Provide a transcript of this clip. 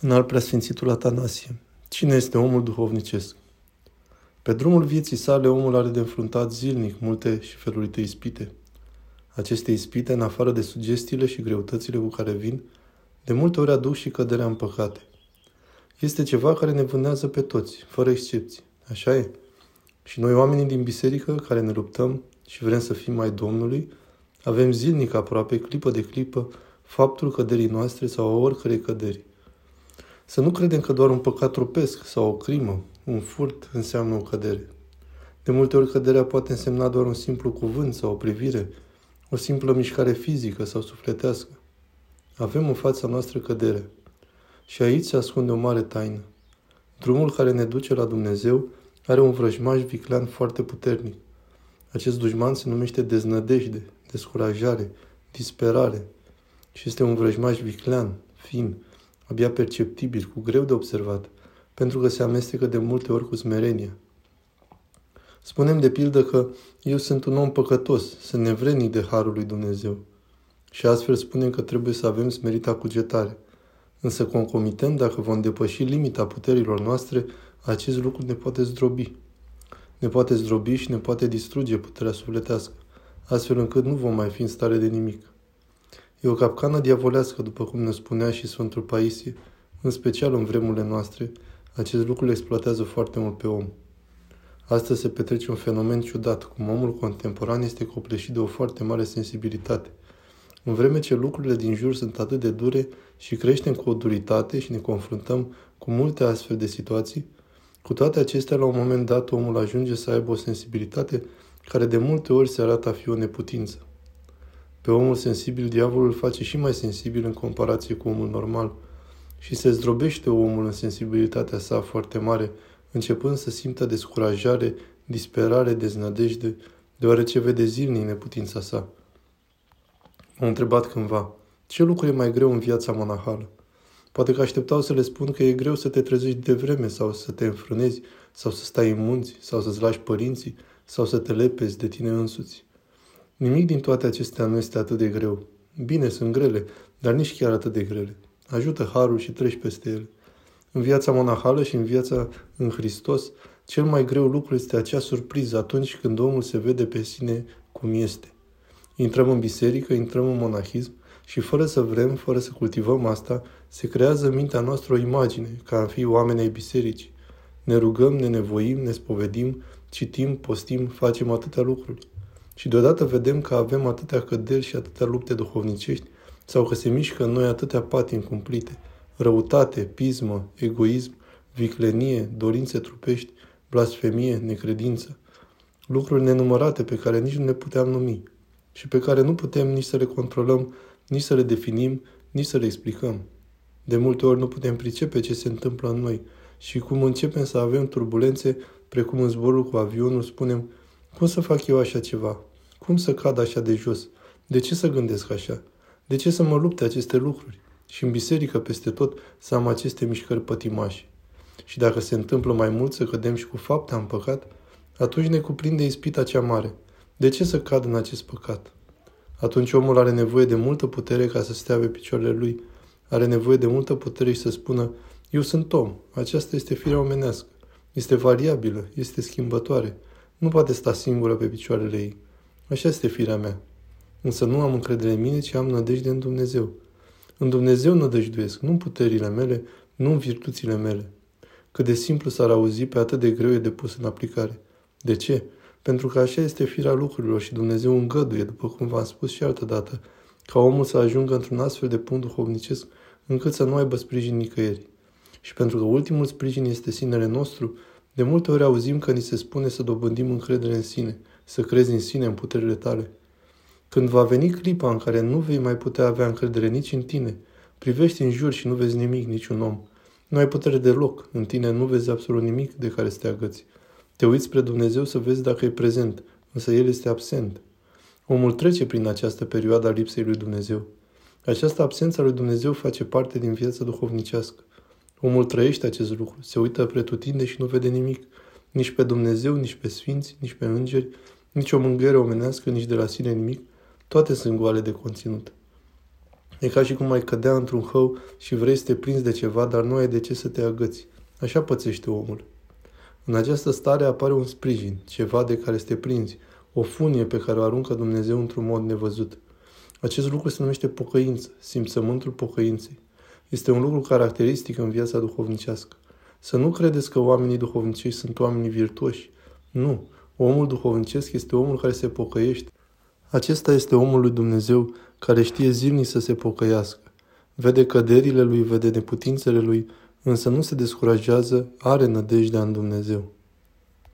în al preasfințitul Atanasie. Cine este omul duhovnicesc? Pe drumul vieții sale, omul are de înfruntat zilnic multe și felurite ispite. Aceste ispite, în afară de sugestiile și greutățile cu care vin, de multe ori aduc și căderea în păcate. Este ceva care ne vânează pe toți, fără excepție. Așa e? Și noi, oamenii din biserică, care ne luptăm și vrem să fim mai Domnului, avem zilnic aproape, clipă de clipă, faptul căderii noastre sau a oricărei căderi. Să nu credem că doar un păcat trupesc sau o crimă, un furt înseamnă o cădere. De multe ori căderea poate însemna doar un simplu cuvânt sau o privire, o simplă mișcare fizică sau sufletească. Avem în fața noastră cădere. Și aici se ascunde o mare taină. Drumul care ne duce la Dumnezeu are un vrăjmaș viclean foarte puternic. Acest dușman se numește deznădejde, descurajare, disperare și este un vrăjmaș viclean, fin, abia perceptibil, cu greu de observat, pentru că se amestecă de multe ori cu smerenia. Spunem de pildă că eu sunt un om păcătos, sunt nevrenic de Harul lui Dumnezeu. Și astfel spunem că trebuie să avem smerita cugetare. Însă concomitent, dacă vom depăși limita puterilor noastre, acest lucru ne poate zdrobi. Ne poate zdrobi și ne poate distruge puterea sufletească, astfel încât nu vom mai fi în stare de nimic. E o capcană diavolească, după cum ne spunea și Sfântul Paisie, în special în vremurile noastre, acest lucru le exploatează foarte mult pe om. Astăzi se petrece un fenomen ciudat, cum omul contemporan este copleșit de o foarte mare sensibilitate. În vreme ce lucrurile din jur sunt atât de dure și creștem cu o duritate și ne confruntăm cu multe astfel de situații, cu toate acestea, la un moment dat, omul ajunge să aibă o sensibilitate care de multe ori se arată a fi o neputință. Pe omul sensibil, diavolul îl face și mai sensibil în comparație cu omul normal și se zdrobește omul în sensibilitatea sa foarte mare, începând să simtă descurajare, disperare, deznădejde, deoarece vede zilnic neputința sa. M-a întrebat cândva, ce lucru e mai greu în viața monahală? Poate că așteptau să le spun că e greu să te trezești de vreme sau să te înfrânezi sau să stai în munți sau să-ți lași părinții sau să te lepezi de tine însuți. Nimic din toate acestea nu este atât de greu. Bine, sunt grele, dar nici chiar atât de grele. Ajută harul și treci peste ele. În viața monahală și în viața în Hristos, cel mai greu lucru este acea surpriză atunci când omul se vede pe sine cum este. Intrăm în biserică, intrăm în monahism și fără să vrem, fără să cultivăm asta, se creează în mintea noastră o imagine, ca a fi oameni ai bisericii. Ne rugăm, ne nevoim, ne spovedim, citim, postim, facem atâtea lucruri. Și deodată vedem că avem atâtea căderi și atâtea lupte duhovnicești, sau că se mișcă în noi atâtea pati cumplite, răutate, pismă, egoism, viclenie, dorințe trupești, blasfemie, necredință. Lucruri nenumărate pe care nici nu ne puteam numi și pe care nu putem nici să le controlăm, nici să le definim, nici să le explicăm. De multe ori nu putem pricepe ce se întâmplă în noi și cum începem să avem turbulențe, precum în zborul cu avionul, spunem, cum să fac eu așa ceva? Cum să cad așa de jos? De ce să gândesc așa? De ce să mă lupte aceste lucruri? Și în biserică, peste tot, să am aceste mișcări pătimași. Și dacă se întâmplă mai mult să cădem și cu fapte am păcat, atunci ne cuprinde ispita cea mare. De ce să cad în acest păcat? Atunci omul are nevoie de multă putere ca să stea pe picioarele lui. Are nevoie de multă putere și să spună, eu sunt om, aceasta este firea omenească. Este variabilă, este schimbătoare. Nu poate sta singură pe picioarele ei. Așa este firea mea. Însă nu am încredere în mine, ci am nădejde în Dumnezeu. În Dumnezeu nădăjduiesc, nu în puterile mele, nu în virtuțile mele. Cât de simplu s-ar auzi, pe atât de greu e de pus în aplicare. De ce? Pentru că așa este firea lucrurilor și Dumnezeu îngăduie, după cum v-am spus și altă dată, ca omul să ajungă într-un astfel de punct duhovnicesc încât să nu aibă sprijin nicăieri. Și pentru că ultimul sprijin este sinele nostru, de multe ori auzim că ni se spune să dobândim încredere în sine, să crezi în sine, în puterile tale. Când va veni clipa în care nu vei mai putea avea încredere nici în tine, privești în jur și nu vezi nimic, niciun om. Nu ai putere deloc, în tine nu vezi absolut nimic de care să te agăți. Te uiți spre Dumnezeu să vezi dacă e prezent, însă El este absent. Omul trece prin această perioadă a lipsei lui Dumnezeu. Această absență a lui Dumnezeu face parte din viața duhovnicească. Omul trăiește acest lucru, se uită pretutinde și nu vede nimic, nici pe Dumnezeu, nici pe sfinți, nici pe îngeri, nici o mângâiere omenească, nici de la sine nimic, toate sunt goale de conținut. E ca și cum ai cădea într-un hău și vrei să te prinzi de ceva, dar nu ai de ce să te agăți. Așa pățește omul. În această stare apare un sprijin, ceva de care să te prinzi, o funie pe care o aruncă Dumnezeu într-un mod nevăzut. Acest lucru se numește pocăință, simțământul pocăinței. Este un lucru caracteristic în viața duhovnicească. Să nu credeți că oamenii duhovnicești sunt oamenii virtuoși. Nu. Omul duhovnicesc este omul care se pocăiește. Acesta este omul lui Dumnezeu care știe zilnic să se pocăiască. Vede căderile lui, vede neputințele lui, însă nu se descurajează, are nădejdea în Dumnezeu.